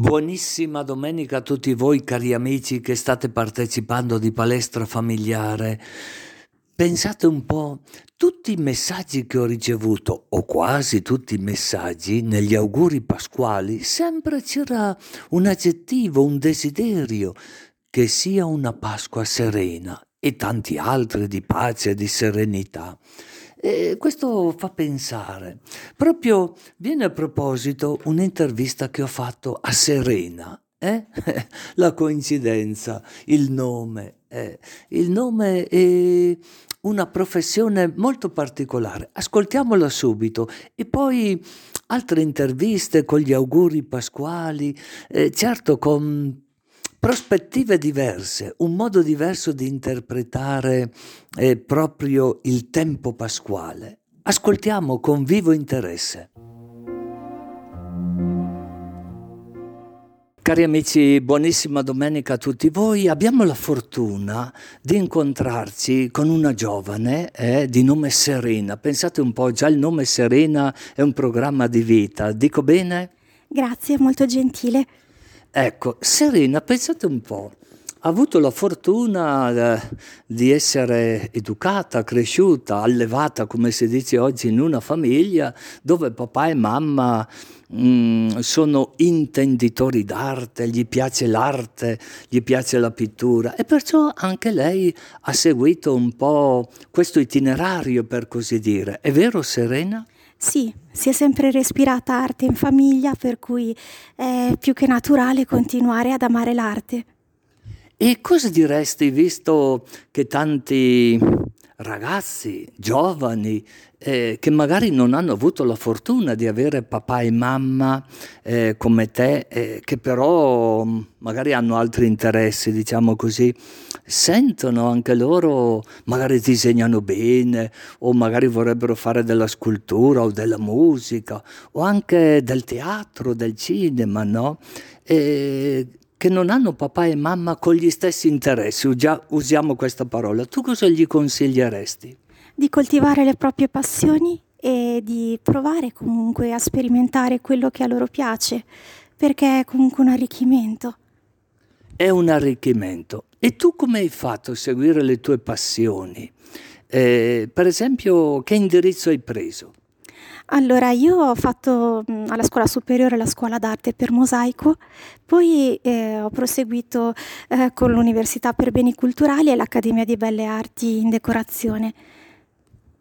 Buonissima domenica a tutti voi cari amici che state partecipando di palestra familiare. Pensate un po', tutti i messaggi che ho ricevuto, o quasi tutti i messaggi, negli auguri pasquali, sempre c'era un aggettivo, un desiderio, che sia una Pasqua serena e tanti altri di pace e di serenità. E questo fa pensare. Proprio viene a proposito un'intervista che ho fatto a Serena. Eh? La coincidenza, il nome. Eh. Il nome è una professione molto particolare. Ascoltiamola subito e poi altre interviste con gli auguri pasquali, eh, certo con prospettive diverse, un modo diverso di interpretare eh, proprio il tempo pasquale. Ascoltiamo con vivo interesse. Cari amici, buonissima domenica a tutti voi. Abbiamo la fortuna di incontrarci con una giovane eh, di nome Serena. Pensate un po', già il nome Serena è un programma di vita. Dico bene? Grazie, molto gentile. Ecco, Serena, pensate un po', ha avuto la fortuna eh, di essere educata, cresciuta, allevata, come si dice oggi, in una famiglia dove papà e mamma mh, mm, sono intenditori d'arte, gli piace l'arte, gli piace la pittura e perciò anche lei ha seguito un po' questo itinerario, per così dire. È vero, Serena? Sì, si è sempre respirata arte in famiglia, per cui è più che naturale continuare ad amare l'arte. E cosa diresti, visto che tanti ragazzi, giovani, eh, che magari non hanno avuto la fortuna di avere papà e mamma eh, come te, eh, che però mm, magari hanno altri interessi, diciamo così, sentono anche loro, magari disegnano bene o magari vorrebbero fare della scultura o della musica o anche del teatro, del cinema, no? E che non hanno papà e mamma con gli stessi interessi, usiamo questa parola, tu cosa gli consiglieresti? Di coltivare le proprie passioni e di provare comunque a sperimentare quello che a loro piace, perché è comunque un arricchimento. È un arricchimento. E tu come hai fatto a seguire le tue passioni? Eh, per esempio, che indirizzo hai preso? Allora, io ho fatto alla scuola superiore la scuola d'arte per mosaico, poi eh, ho proseguito eh, con l'Università per Beni Culturali e l'Accademia di Belle Arti in Decorazione.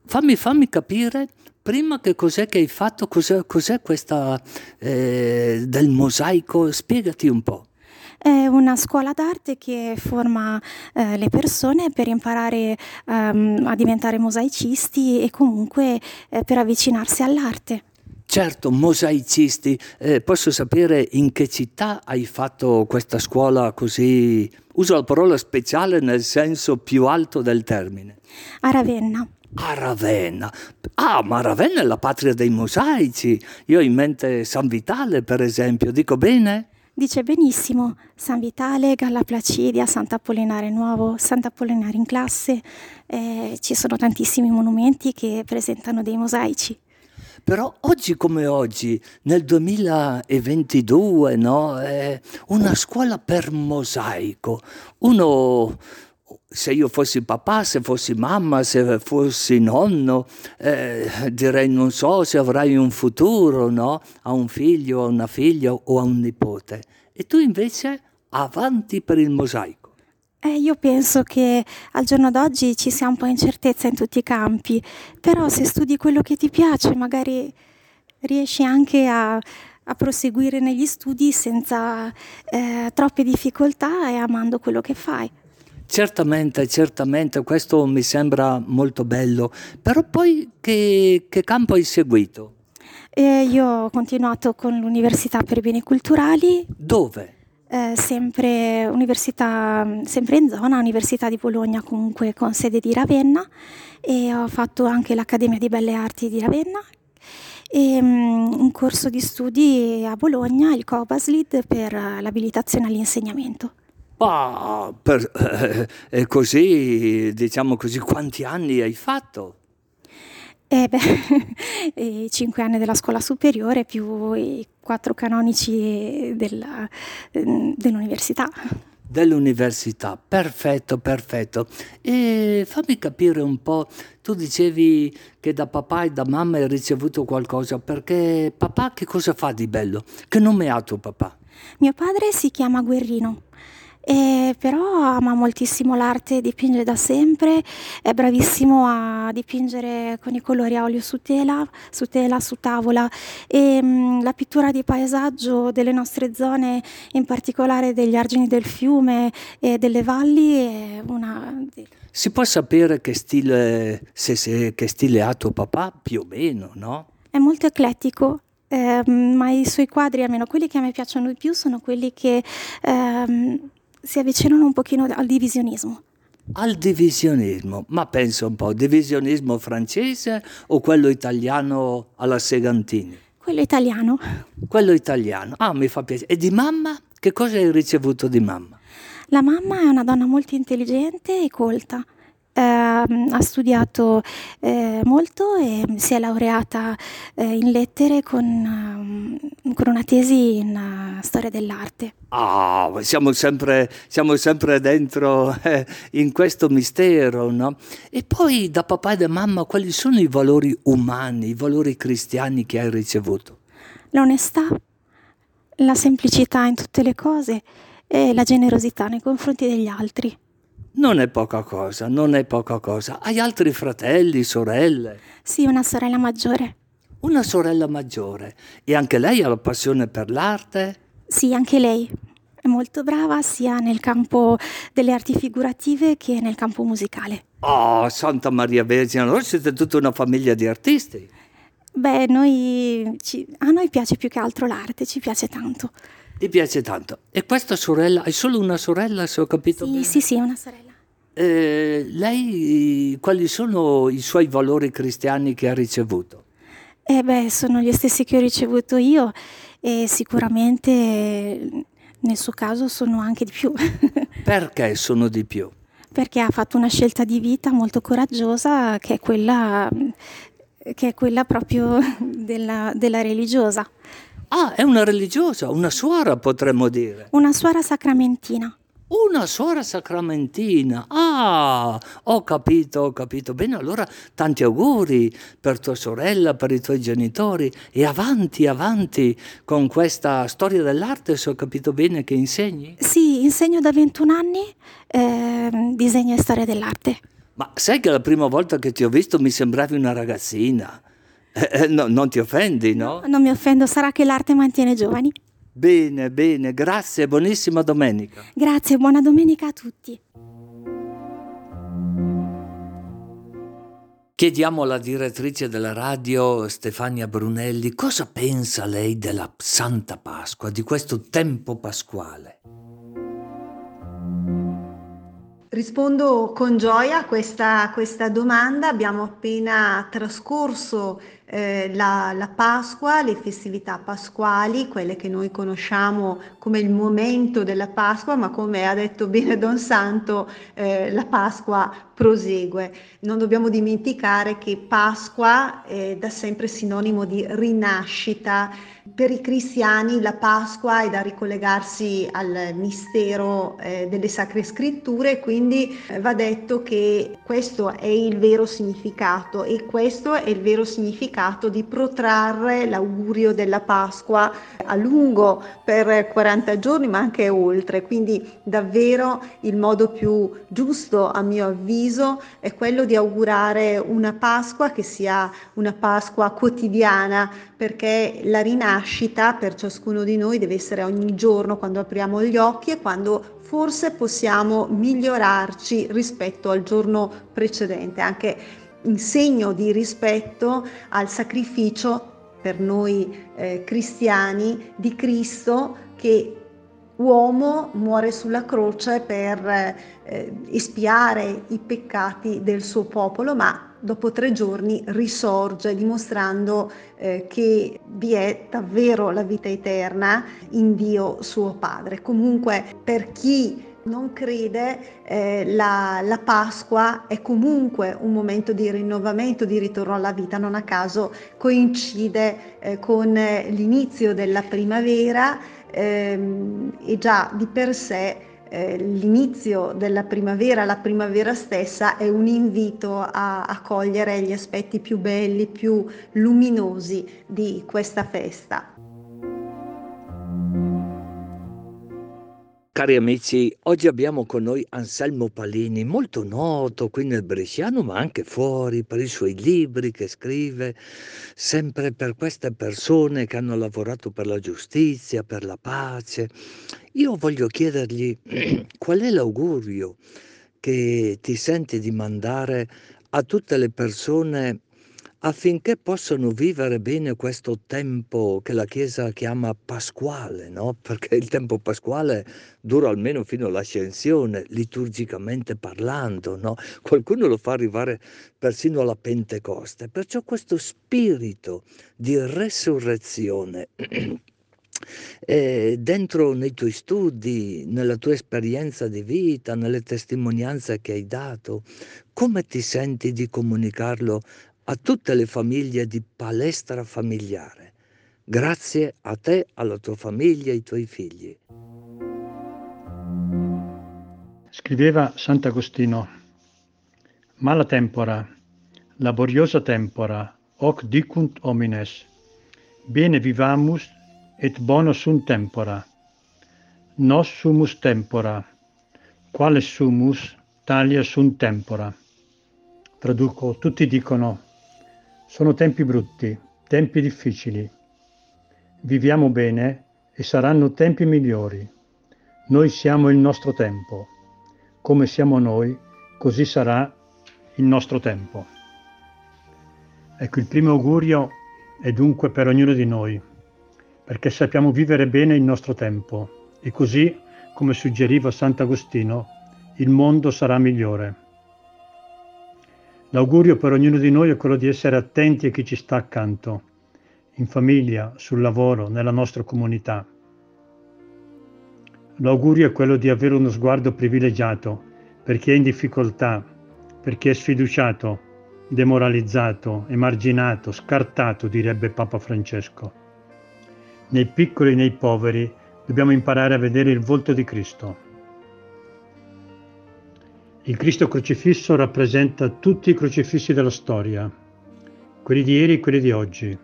Fammi, fammi capire prima che cos'è che hai fatto, cos'è, cos'è questa eh, del mosaico, spiegati un po'. È una scuola d'arte che forma eh, le persone per imparare um, a diventare mosaicisti e comunque eh, per avvicinarsi all'arte. Certo, mosaicisti, eh, posso sapere in che città hai fatto questa scuola così, uso la parola speciale nel senso più alto del termine? A Ravenna. A Ravenna. Ah, ma Ravenna è la patria dei mosaici. Io ho in mente San Vitale, per esempio, dico bene? Dice benissimo San Vitale, Galla Placidia, Sant'Apollinare Nuovo, Sant'Apollinare in classe, eh, ci sono tantissimi monumenti che presentano dei mosaici. Però oggi come oggi, nel 2022, no? Una scuola per mosaico. Uno se io fossi papà, se fossi mamma, se fossi nonno, eh, direi non so se avrai un futuro, no? A un figlio, a una figlia o a un nipote. E tu invece avanti per il mosaico. Eh, io penso che al giorno d'oggi ci sia un po' incertezza in tutti i campi, però se studi quello che ti piace, magari riesci anche a, a proseguire negli studi senza eh, troppe difficoltà e amando quello che fai. Certamente, certamente, questo mi sembra molto bello, però poi che, che campo hai seguito? Eh, io ho continuato con l'Università per i Beni Culturali. Dove? Eh, sempre, sempre, in zona, Università di Bologna comunque con sede di Ravenna e ho fatto anche l'Accademia di Belle Arti di Ravenna e um, un corso di studi a Bologna, il Cobaslead, per l'abilitazione all'insegnamento. Ma per, eh, così, diciamo così, quanti anni hai fatto? Eh beh, i cinque anni della scuola superiore più i quattro canonici della, dell'università. Dell'università, perfetto, perfetto. E fammi capire un po', tu dicevi che da papà e da mamma hai ricevuto qualcosa, perché papà che cosa fa di bello? Che nome ha tuo papà? Mio padre si chiama Guerrino. E però ama moltissimo l'arte, dipinge da sempre, è bravissimo a dipingere con i colori a olio su tela, su, tela, su tavola e mh, mm, la pittura di paesaggio delle nostre zone, in particolare degli argini del fiume e delle valli, è una... Si può sapere che stile, se, se, che stile ha tuo papà più o meno, no? È molto eclettico, eh, ma i suoi quadri, almeno quelli che a me piacciono di più, sono quelli che eh, si avvicinano un pochino al divisionismo. Al divisionismo, ma pensa un po', divisionismo francese o quello italiano alla Segantini? Quello italiano. Quello italiano, ah mi fa piacere. E di mamma? Che cosa hai ricevuto di mamma? La mamma è una donna molto intelligente e colta eh, ha studiato eh, molto e si è laureata eh, in lettere con, uh, con, una tesi in uh, storia dell'arte. Ah, siamo sempre, siamo sempre dentro eh, in questo mistero, no? E poi da papà e da mamma quali sono i valori umani, i valori cristiani che hai ricevuto? L'onestà, la semplicità in tutte le cose e la generosità nei confronti degli altri. Non è poca cosa, non è poca cosa. Hai altri fratelli, sorelle? Sì, una sorella maggiore. Una sorella maggiore. E anche lei ha la passione per l'arte? Sì, anche lei. È molto brava sia nel campo delle arti figurative che nel campo musicale. Oh, Santa Maria Vergine, allora siete tutta una famiglia di artisti. Beh, noi ci, a noi piace più che altro l'arte, ci piace tanto. Ti piace tanto. E questa sorella, hai solo una sorella se ho capito sì, bene? Sì, sì, una sorella. Eh, lei, quali sono i suoi valori cristiani che ha ricevuto? Eh beh, sono gli stessi che ho ricevuto io e sicuramente nel suo caso sono anche di più. Perché sono di più? Perché ha fatto una scelta di vita molto coraggiosa che è quella, che è quella proprio della, della religiosa. Ah, è una religiosa, una suora potremmo dire. Una suora sacramentina. Una suora sacramentina. Ah, ho capito, ho capito. Bene, allora tanti auguri per tua sorella, per i tuoi genitori e avanti, avanti con questa storia dell'arte, se ho capito bene che insegni. Sì, insegno da 21 anni eh, disegno e storia dell'arte. Ma sai che la prima volta che ti ho visto mi sembravi una ragazzina? Eh, no, non ti offendi, no? no? Non mi offendo, sarà che l'arte mantiene giovani. Bene, bene, grazie, buonissima domenica. Grazie, buona domenica a tutti. Chiediamo alla direttrice della radio Stefania Brunelli cosa pensa lei della Santa Pasqua, di questo tempo pasquale. Rispondo con gioia a questa, questa domanda. Abbiamo appena trascorso eh, la, la, Pasqua, le festività pasquali, quelle che noi conosciamo come il momento della Pasqua, ma come ha detto bene Don Santo, eh, la Pasqua prosegue. Non dobbiamo dimenticare che Pasqua è da sempre sinonimo di rinascita. Per i cristiani la Pasqua è da ricollegarsi al mistero eh, delle sacre scritture, quindi eh, va detto che questo è il vero significato e questo è il vero significato di protrarre l'augurio della Pasqua a lungo per 40 giorni, ma anche oltre. Quindi davvero il modo più giusto, a mio avviso, è quello di augurare una Pasqua che sia una Pasqua quotidiana, perché la rinascita per ciascuno di noi deve essere ogni giorno quando apriamo gli occhi e quando forse possiamo migliorarci rispetto al giorno precedente, anche in segno di rispetto al sacrificio per noi eh, cristiani di Cristo che uomo muore sulla croce per eh, espiare i peccati del suo popolo, ma dopo tre giorni risorge dimostrando eh, che vi è davvero la vita eterna in Dio suo Padre. Comunque per chi non crede, eh, la, la, Pasqua è comunque un momento di rinnovamento, di ritorno alla vita, non a caso coincide eh, con l'inizio della primavera ehm, e già di per sé eh, l'inizio della primavera, la primavera stessa è un invito a, a cogliere gli aspetti più belli, più luminosi di questa festa. Cari amici, oggi abbiamo con noi Anselmo Palini, molto noto qui nel Bresciano, ma anche fuori per i suoi libri che scrive, sempre per queste persone che hanno lavorato per la giustizia, per la pace. Io voglio chiedergli qual è l'augurio che ti senti di mandare a tutte le persone affinché possano vivere bene questo tempo che la Chiesa chiama pasquale, no? perché il tempo pasquale dura almeno fino all'ascensione, liturgicamente parlando, no? qualcuno lo fa arrivare persino alla Pentecoste, perciò questo spirito di resurrezione eh, dentro nei tuoi studi, nella tua esperienza di vita, nelle testimonianze che hai dato, come ti senti di comunicarlo a tutte le famiglie di palestra familiare. Grazie a te, alla tua famiglia, ai tuoi figli. Scriveva Sant'Agostino, mala tempora, laboriosa tempora, hoc dicunt homines, bene vivamus et bono sunt tempora. Nos sumus tempora, quale sumus, talia sunt tempora. Traduco, tutti dicono, sono tempi brutti, tempi difficili. Viviamo bene e saranno tempi migliori. Noi siamo il nostro tempo. Come siamo noi, così sarà il nostro tempo. Ecco, il primo augurio è dunque per ognuno di noi, perché sappiamo vivere bene il nostro tempo e così, come suggeriva Sant'Agostino, il mondo sarà migliore. L'augurio per ognuno di noi è quello di essere attenti a chi ci sta accanto, in famiglia, sul lavoro, nella nostra comunità. L'augurio è quello di avere uno sguardo privilegiato per chi è in difficoltà, per chi è sfiduciato, demoralizzato, emarginato, scartato, direbbe Papa Francesco. Nei piccoli e nei poveri dobbiamo imparare a vedere il volto di Cristo il Cristo crocifisso rappresenta tutti i crocifissi della storia, quelli di ieri e quelli di oggi.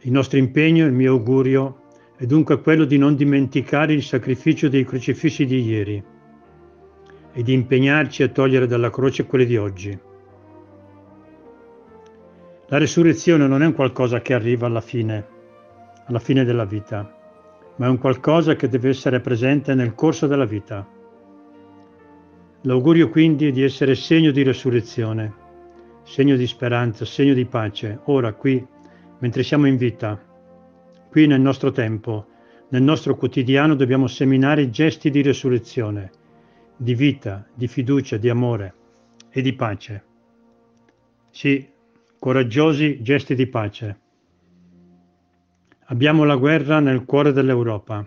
Il nostro impegno, il mio augurio, è dunque quello di non dimenticare il sacrificio dei crocifissi di ieri e di impegnarci a togliere dalla croce quelli di oggi. La resurrezione non è un qualcosa che arriva alla fine, alla fine della vita, ma è un qualcosa che deve essere presente nel corso della vita. L'augurio quindi è di essere segno di resurrezione, segno di speranza, segno di pace, ora qui, mentre siamo in vita, qui nel nostro tempo, nel nostro quotidiano dobbiamo seminare gesti di resurrezione, di vita, di fiducia, di amore e di pace. Sì, coraggiosi gesti di pace. Abbiamo la guerra nel cuore dell'Europa.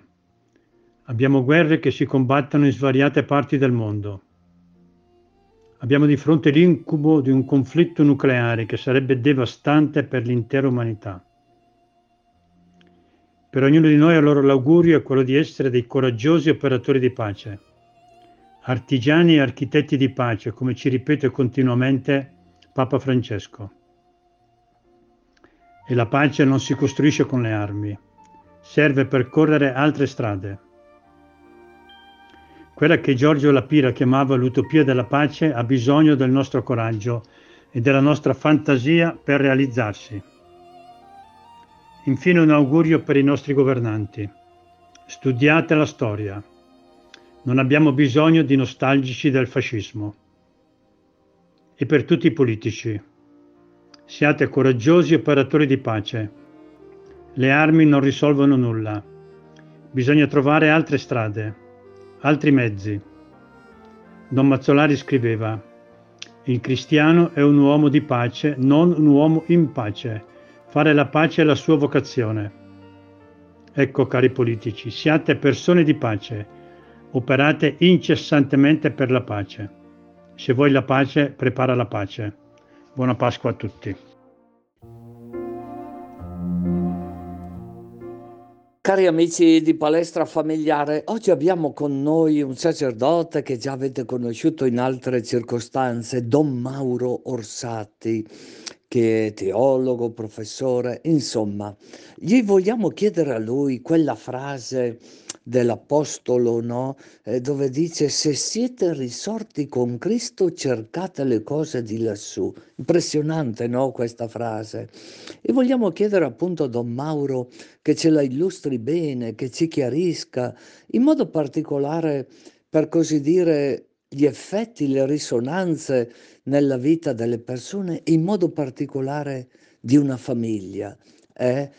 Abbiamo guerre che si combattono in svariate parti del mondo. Abbiamo di fronte l'incubo di un conflitto nucleare che sarebbe devastante per l'intera umanità. Per ognuno di noi allora l'augurio è quello di essere dei coraggiosi operatori di pace, artigiani e architetti di pace, come ci ripete continuamente Papa Francesco. E la pace non si costruisce con le armi, serve per correre altre strade quella che Giorgio Lapira chiamava l'utopia della pace ha bisogno del nostro coraggio e della nostra fantasia per realizzarsi. Infine un augurio per i nostri governanti. Studiate la storia. Non abbiamo bisogno di nostalgici del fascismo. E per tutti i politici. Siate coraggiosi operatori di pace. Le armi non risolvono nulla. Bisogna trovare altre strade altri mezzi. Don Mazzolari scriveva, il cristiano è un uomo di pace, non un uomo in pace. Fare la pace è la sua vocazione. Ecco, cari politici, siate persone di pace. Operate incessantemente per la pace. Se vuoi la pace, prepara la pace. Buona Pasqua a tutti. Cari amici di Palestra Familiare, oggi abbiamo con noi un sacerdote che già avete conosciuto in altre circostanze, Don Mauro Orsatti, che è teologo, professore, insomma, gli vogliamo chiedere a lui quella frase dell'Apostolo, no? Eh, dove dice se siete risorti con Cristo cercate le cose di lassù. Impressionante, no? Questa frase. E vogliamo chiedere appunto a Don Mauro che ce la illustri bene, che ci chiarisca, in modo particolare, per così dire, gli effetti, le risonanze nella vita delle persone, in modo particolare di una famiglia. Eh?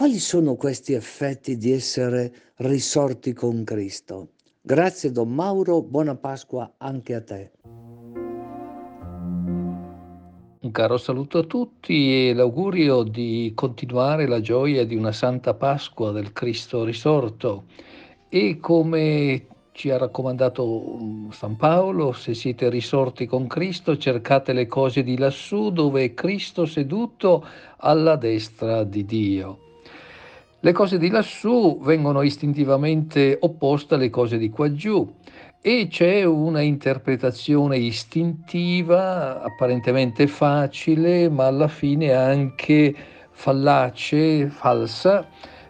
Quali sono questi effetti di essere risorti con Cristo? Grazie Don Mauro, buona Pasqua anche a te. Un caro saluto a tutti e l'augurio di continuare la gioia di una Santa Pasqua del Cristo risorto. E come ci ha raccomandato mm, San Paolo, se siete risorti con Cristo, cercate le cose di lassù dove è Cristo seduto alla destra di Dio. Le cose di lassù vengono istintivamente opposte alle cose di qua giù e c'è una interpretazione istintiva, apparentemente facile, ma alla fine anche fallace, falsa,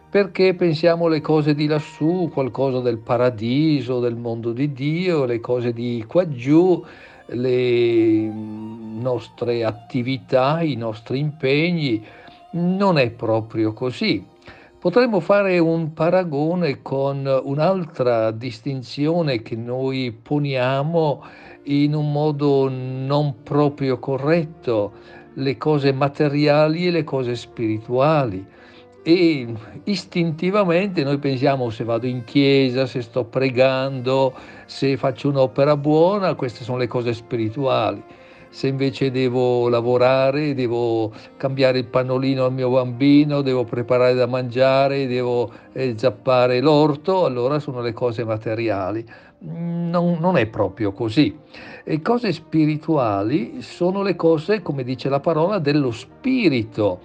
perché pensiamo le cose di lassù, qualcosa del paradiso, del mondo di Dio, le cose di qua giù, le nostre attività, i nostri impegni. Non è proprio così. Potremmo fare un paragone con un'altra distinzione che noi poniamo in un modo non proprio corretto, le cose materiali e le cose spirituali. E istintivamente noi pensiamo se vado in chiesa, se sto pregando, se faccio un'opera buona, queste sono le cose spirituali se invece devo lavorare, devo cambiare il pannolino al mio bambino, devo preparare da mangiare, devo eh, zappare l'orto, allora sono le cose materiali. Non, non, è proprio così. Le cose spirituali sono le cose, come dice la parola, dello spirito.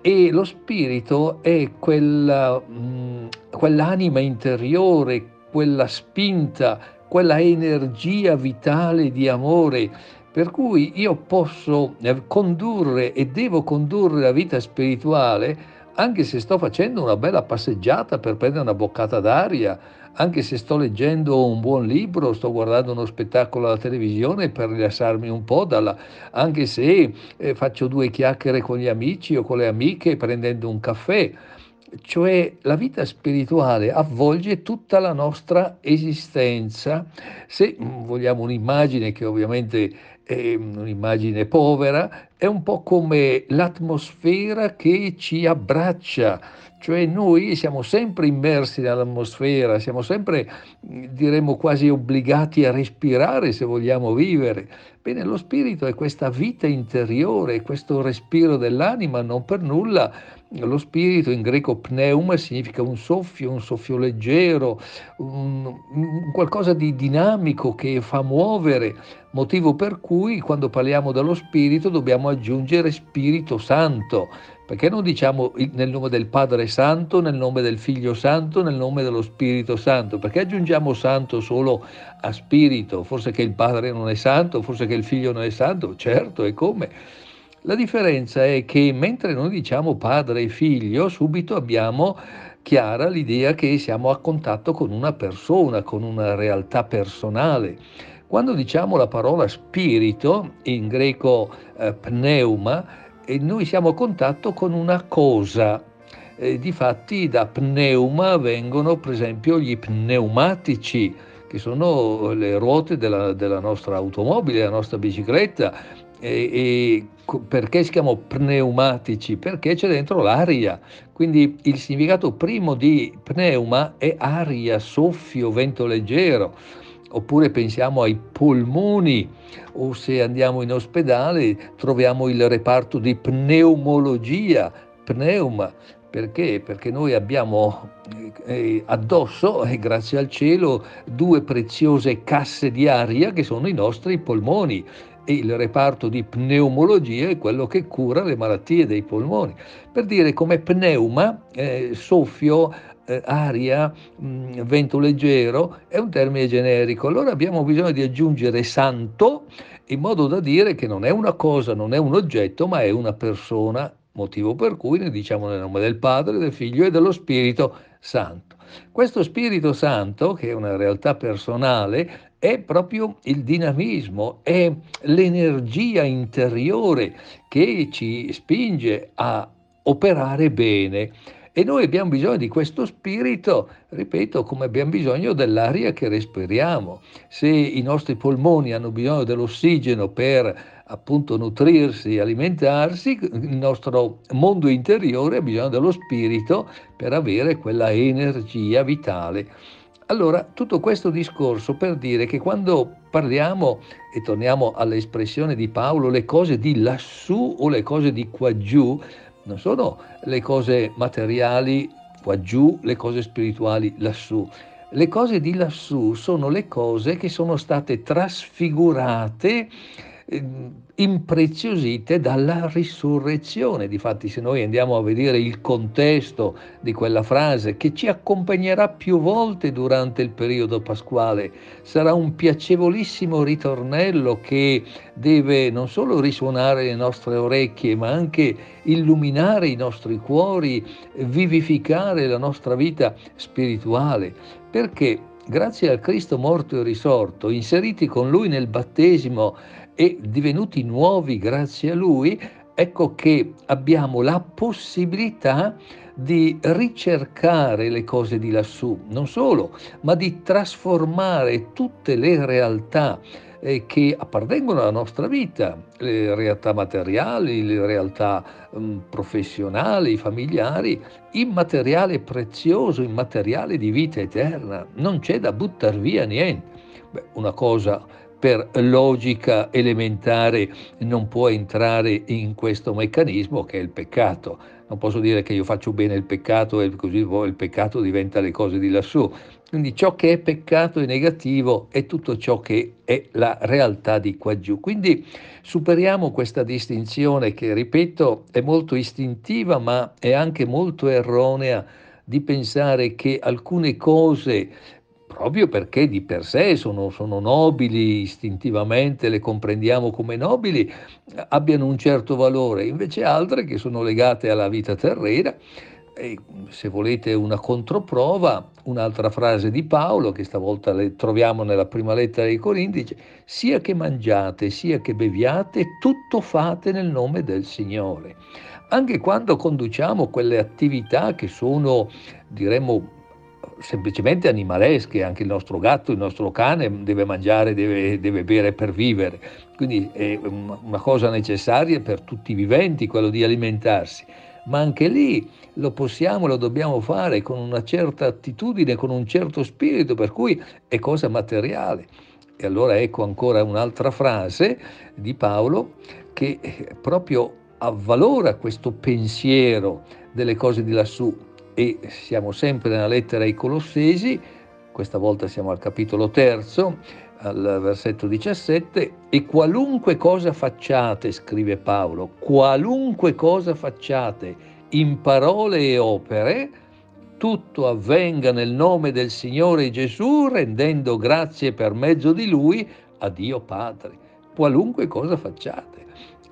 E lo spirito è quella, mh, mm, quell'anima interiore, quella spinta, quella energia vitale di amore per cui io posso eh, condurre e devo condurre la vita spirituale anche se sto facendo una bella passeggiata per prendere una boccata d'aria, anche se sto leggendo un buon libro, sto guardando uno spettacolo alla televisione per rilassarmi un po', dalla, anche se eh, faccio due chiacchiere con gli amici o con le amiche prendendo un caffè. Cioè la vita spirituale avvolge tutta la nostra esistenza. Se vogliamo un'immagine che ovviamente è un'immagine povera, è un po' come l'atmosfera che ci abbraccia, cioè noi siamo sempre immersi nell'atmosfera, siamo sempre, diremmo, quasi obbligati a respirare se vogliamo vivere. Bene, lo spirito è questa vita interiore, questo respiro dell'anima, non per nulla lo spirito in greco pneuma significa un soffio, un soffio leggero, un, un qualcosa di dinamico che fa muovere, motivo per cui quando parliamo dello spirito dobbiamo aggiungere Spirito Santo, perché non diciamo nel nome del Padre Santo, nel nome del Figlio Santo, nel nome dello Spirito Santo? Perché aggiungiamo Santo solo a Spirito? Forse che il Padre non è santo, forse che il Figlio non è santo? Certo, e come? La differenza è che mentre noi diciamo padre e figlio, subito abbiamo chiara l'idea che siamo a contatto con una persona, con una realtà personale. Quando diciamo la parola spirito, in greco eh, pneuma, eh, noi siamo a contatto con una cosa. Eh, difatti da pneuma vengono per esempio gli pneumatici, che sono le ruote della, della nostra automobile, della nostra bicicletta, e, e perché si chiamano pneumatici? Perché c'è dentro l'aria. Quindi il significato primo di pneuma è aria, soffio, vento leggero. Oppure pensiamo ai polmoni o se andiamo in ospedale troviamo il reparto di pneumologia, pneuma, Perché? Perché noi abbiamo eh, addosso, eh, grazie al cielo, due preziose casse di aria che sono i nostri polmoni e il reparto di pneumologia è quello che cura le malattie dei polmoni. Per dire come pneuma, eh, soffio, eh, aria, mh, mm, vento leggero, è un termine generico. Allora abbiamo bisogno di aggiungere santo in modo da dire che non è una cosa, non è un oggetto, ma è una persona, motivo per cui ne diciamo nel nome del Padre, del Figlio e dello Spirito Santo. Questo Spirito Santo, che è una realtà personale, è proprio il dinamismo, è l'energia interiore che ci spinge a operare bene. E noi abbiamo bisogno di questo spirito, ripeto, come abbiamo bisogno dell'aria che respiriamo. Se i nostri polmoni hanno bisogno dell'ossigeno per appunto nutrirsi, alimentarsi, il nostro mondo interiore ha bisogno dello spirito per avere quella energia vitale. Allora, tutto questo discorso per dire che quando parliamo, e torniamo all'espressione di Paolo, le cose di lassù o le cose di qua giù, non sono le cose materiali qua giù, le cose spirituali lassù. Le cose di lassù sono le cose che sono state trasfigurate impreziosite dalla risurrezione. Difatti se noi andiamo a vedere il contesto di quella frase che ci accompagnerà più volte durante il periodo pasquale, sarà un piacevolissimo ritornello che deve non solo risuonare le nostre orecchie, ma anche illuminare i nostri cuori, vivificare la nostra vita spirituale. Perché grazie al Cristo morto e risorto, inseriti con Lui nel battesimo, e divenuti nuovi grazie a Lui, ecco che abbiamo la possibilità di ricercare le cose di lassù, non solo, ma di trasformare tutte le realtà eh, che appartengono alla nostra vita, le realtà materiali, le realtà um, professionali, familiari, in materiale prezioso, in materiale di vita eterna. Non c'è da buttare via niente. Beh, una cosa per logica elementare non può entrare in questo meccanismo che è il peccato. Non posso dire che io faccio bene il peccato e così il peccato diventa le cose di lassù. Quindi ciò che è peccato e negativo è tutto ciò che è la realtà di qua giù. Quindi superiamo questa distinzione che, ripeto, è molto istintiva ma è anche molto erronea di pensare che alcune cose proprio perché di per sé sono, sono, nobili, istintivamente le comprendiamo come nobili, abbiano un certo valore, invece altre che sono legate alla vita terrena. E se volete una controprova, un'altra frase di Paolo, che stavolta le troviamo nella prima lettera ai Corinti, dice, sia che mangiate, sia che beviate, tutto fate nel nome del Signore. Anche quando conduciamo quelle attività che sono, diremmo, semplicemente animalesche, anche il nostro gatto, il nostro cane deve mangiare, deve, deve bere per vivere, quindi è una cosa necessaria per tutti i viventi quello di alimentarsi, ma anche lì lo possiamo, lo dobbiamo fare con una certa attitudine, con un certo spirito, per cui è cosa materiale. E allora ecco ancora un'altra frase di Paolo che proprio avvalora questo pensiero delle cose di lassù e siamo sempre nella lettera ai Colossesi, questa volta siamo al capitolo terzo, al versetto 17, e qualunque cosa facciate, scrive Paolo, qualunque cosa facciate in parole e opere, tutto avvenga nel nome del Signore Gesù, rendendo grazie per mezzo di Lui a Dio Padre. Qualunque cosa facciate.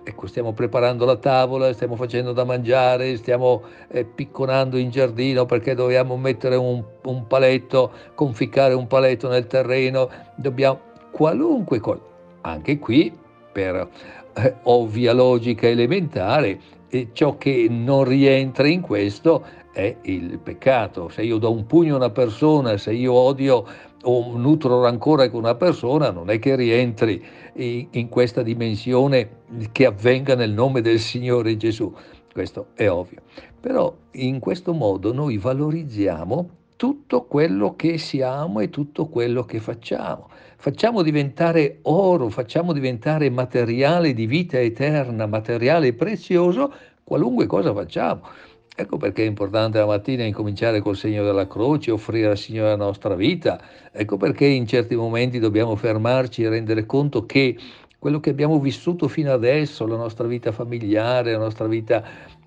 Ecco, stiamo preparando la tavola, stiamo facendo da mangiare, stiamo eh, picconando in giardino perché dobbiamo mettere un, un, paletto, conficcare un paletto nel terreno, dobbiamo qualunque cosa. Anche qui, per eh, ovvia logica elementare, eh, ciò che non rientra in questo è il peccato. Se io do un pugno a una persona, se io odio o nutro rancore con una persona, non è che rientri in, questa dimensione che avvenga nel nome del Signore Gesù. Questo è ovvio. Però in questo modo noi valorizziamo tutto quello che siamo e tutto quello che facciamo. Facciamo diventare oro, facciamo diventare materiale di vita eterna, materiale prezioso, qualunque cosa facciamo. Ecco perché è importante la mattina incominciare col segno della croce, offrire al Signore la nostra vita. Ecco perché in certi momenti dobbiamo fermarci e rendere conto che quello che abbiamo vissuto fino adesso, la nostra vita familiare, la nostra vita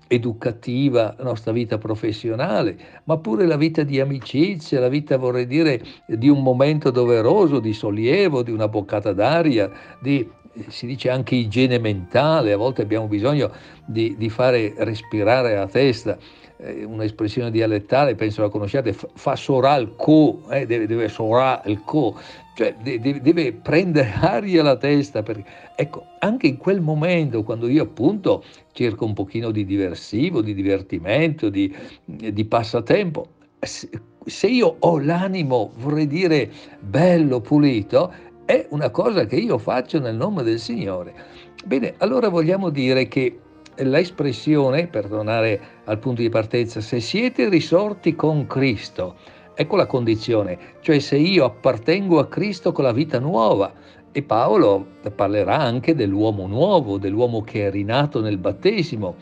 educativa, la nostra vita professionale, ma pure la vita di amicizia, la vita, vorrei dire, di un momento doveroso, di sollievo, di una boccata d'aria, di si dice anche igiene mentale, a volte abbiamo bisogno di, di fare respirare la testa, eh, un'espressione dialettale, penso la conosciate, fa sorà il co, eh, deve, deve sorà il co, cioè deve, deve prendere aria la testa. Perché, ecco, anche in quel momento, quando io appunto cerco un pochino di diversivo, di divertimento, di, di passatempo, se io ho l'animo, vorrei dire, bello, pulito, è una cosa che io faccio nel nome del Signore. Bene, allora vogliamo dire che l'espressione, per tornare al punto di partenza, se siete risorti con Cristo, ecco la condizione, cioè se io appartengo a Cristo con la vita nuova. E Paolo parlerà anche dell'uomo nuovo, dell'uomo che è rinato nel battesimo,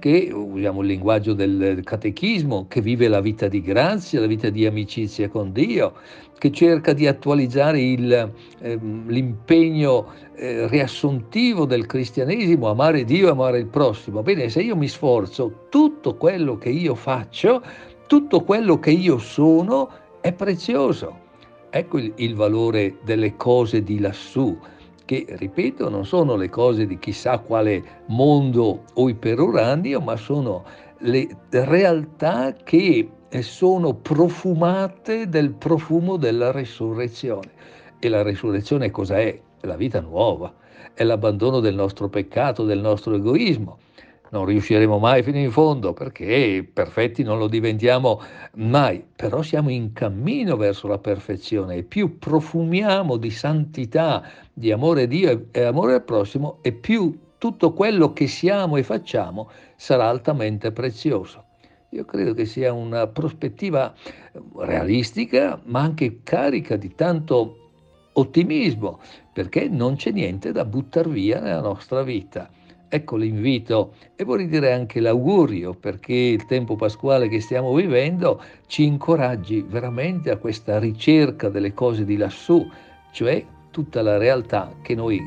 che, usiamo il linguaggio del catechismo, che vive la vita di grazia, la vita di amicizia con Dio, che cerca di attualizzare il, ehm, l'impegno eh, riassuntivo del cristianesimo, amare Dio e amare il prossimo. Bene, se io mi sforzo, tutto quello che io faccio, tutto quello che io sono è prezioso. Ecco il, il valore delle cose di lassù che, ripeto, non sono le cose di chissà quale mondo o iperurandio, ma sono le realtà che sono profumate del profumo della risurrezione. E la risurrezione cosa è? È la vita nuova, è l'abbandono del nostro peccato, del nostro egoismo non riusciremo mai fino in fondo perché perfetti non lo diventiamo mai, però siamo in cammino verso la perfezione e più profumiamo di santità, di amore a Dio e amore al prossimo e più tutto quello che siamo e facciamo sarà altamente prezioso. Io credo che sia una prospettiva realistica, ma anche carica di tanto ottimismo, perché non c'è niente da buttare via nella nostra vita. Ecco l'invito. E vorrei dire anche l'augurio perché il tempo pasquale che stiamo vivendo ci incoraggi veramente a questa ricerca delle cose di lassù, cioè tutta la realtà che noi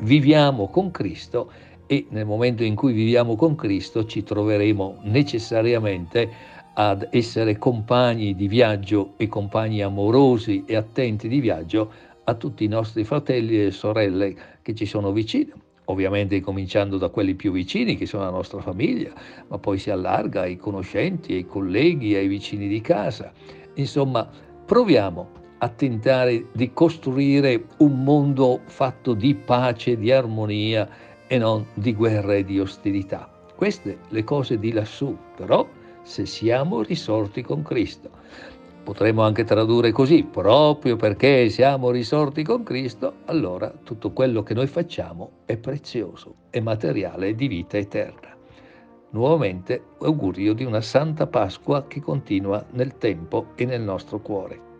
viviamo con Cristo e nel momento in cui viviamo con Cristo ci troveremo necessariamente ad essere compagni di viaggio e compagni amorosi e attenti di viaggio a tutti i nostri fratelli e sorelle che ci sono vicini ovviamente cominciando da quelli più vicini che sono la nostra famiglia, ma poi si allarga ai conoscenti, ai colleghi, ai vicini di casa. Insomma, proviamo a tentare di costruire un mondo fatto di pace, di armonia e non di guerra e di ostilità. Queste le cose di lassù, però se siamo risorti con Cristo. Potremmo anche tradurre così, proprio perché siamo risorti con Cristo, allora tutto quello che noi facciamo è prezioso, è materiale di vita eterna. Nuovamente augurio di una Santa Pasqua che continua nel tempo e nel nostro cuore.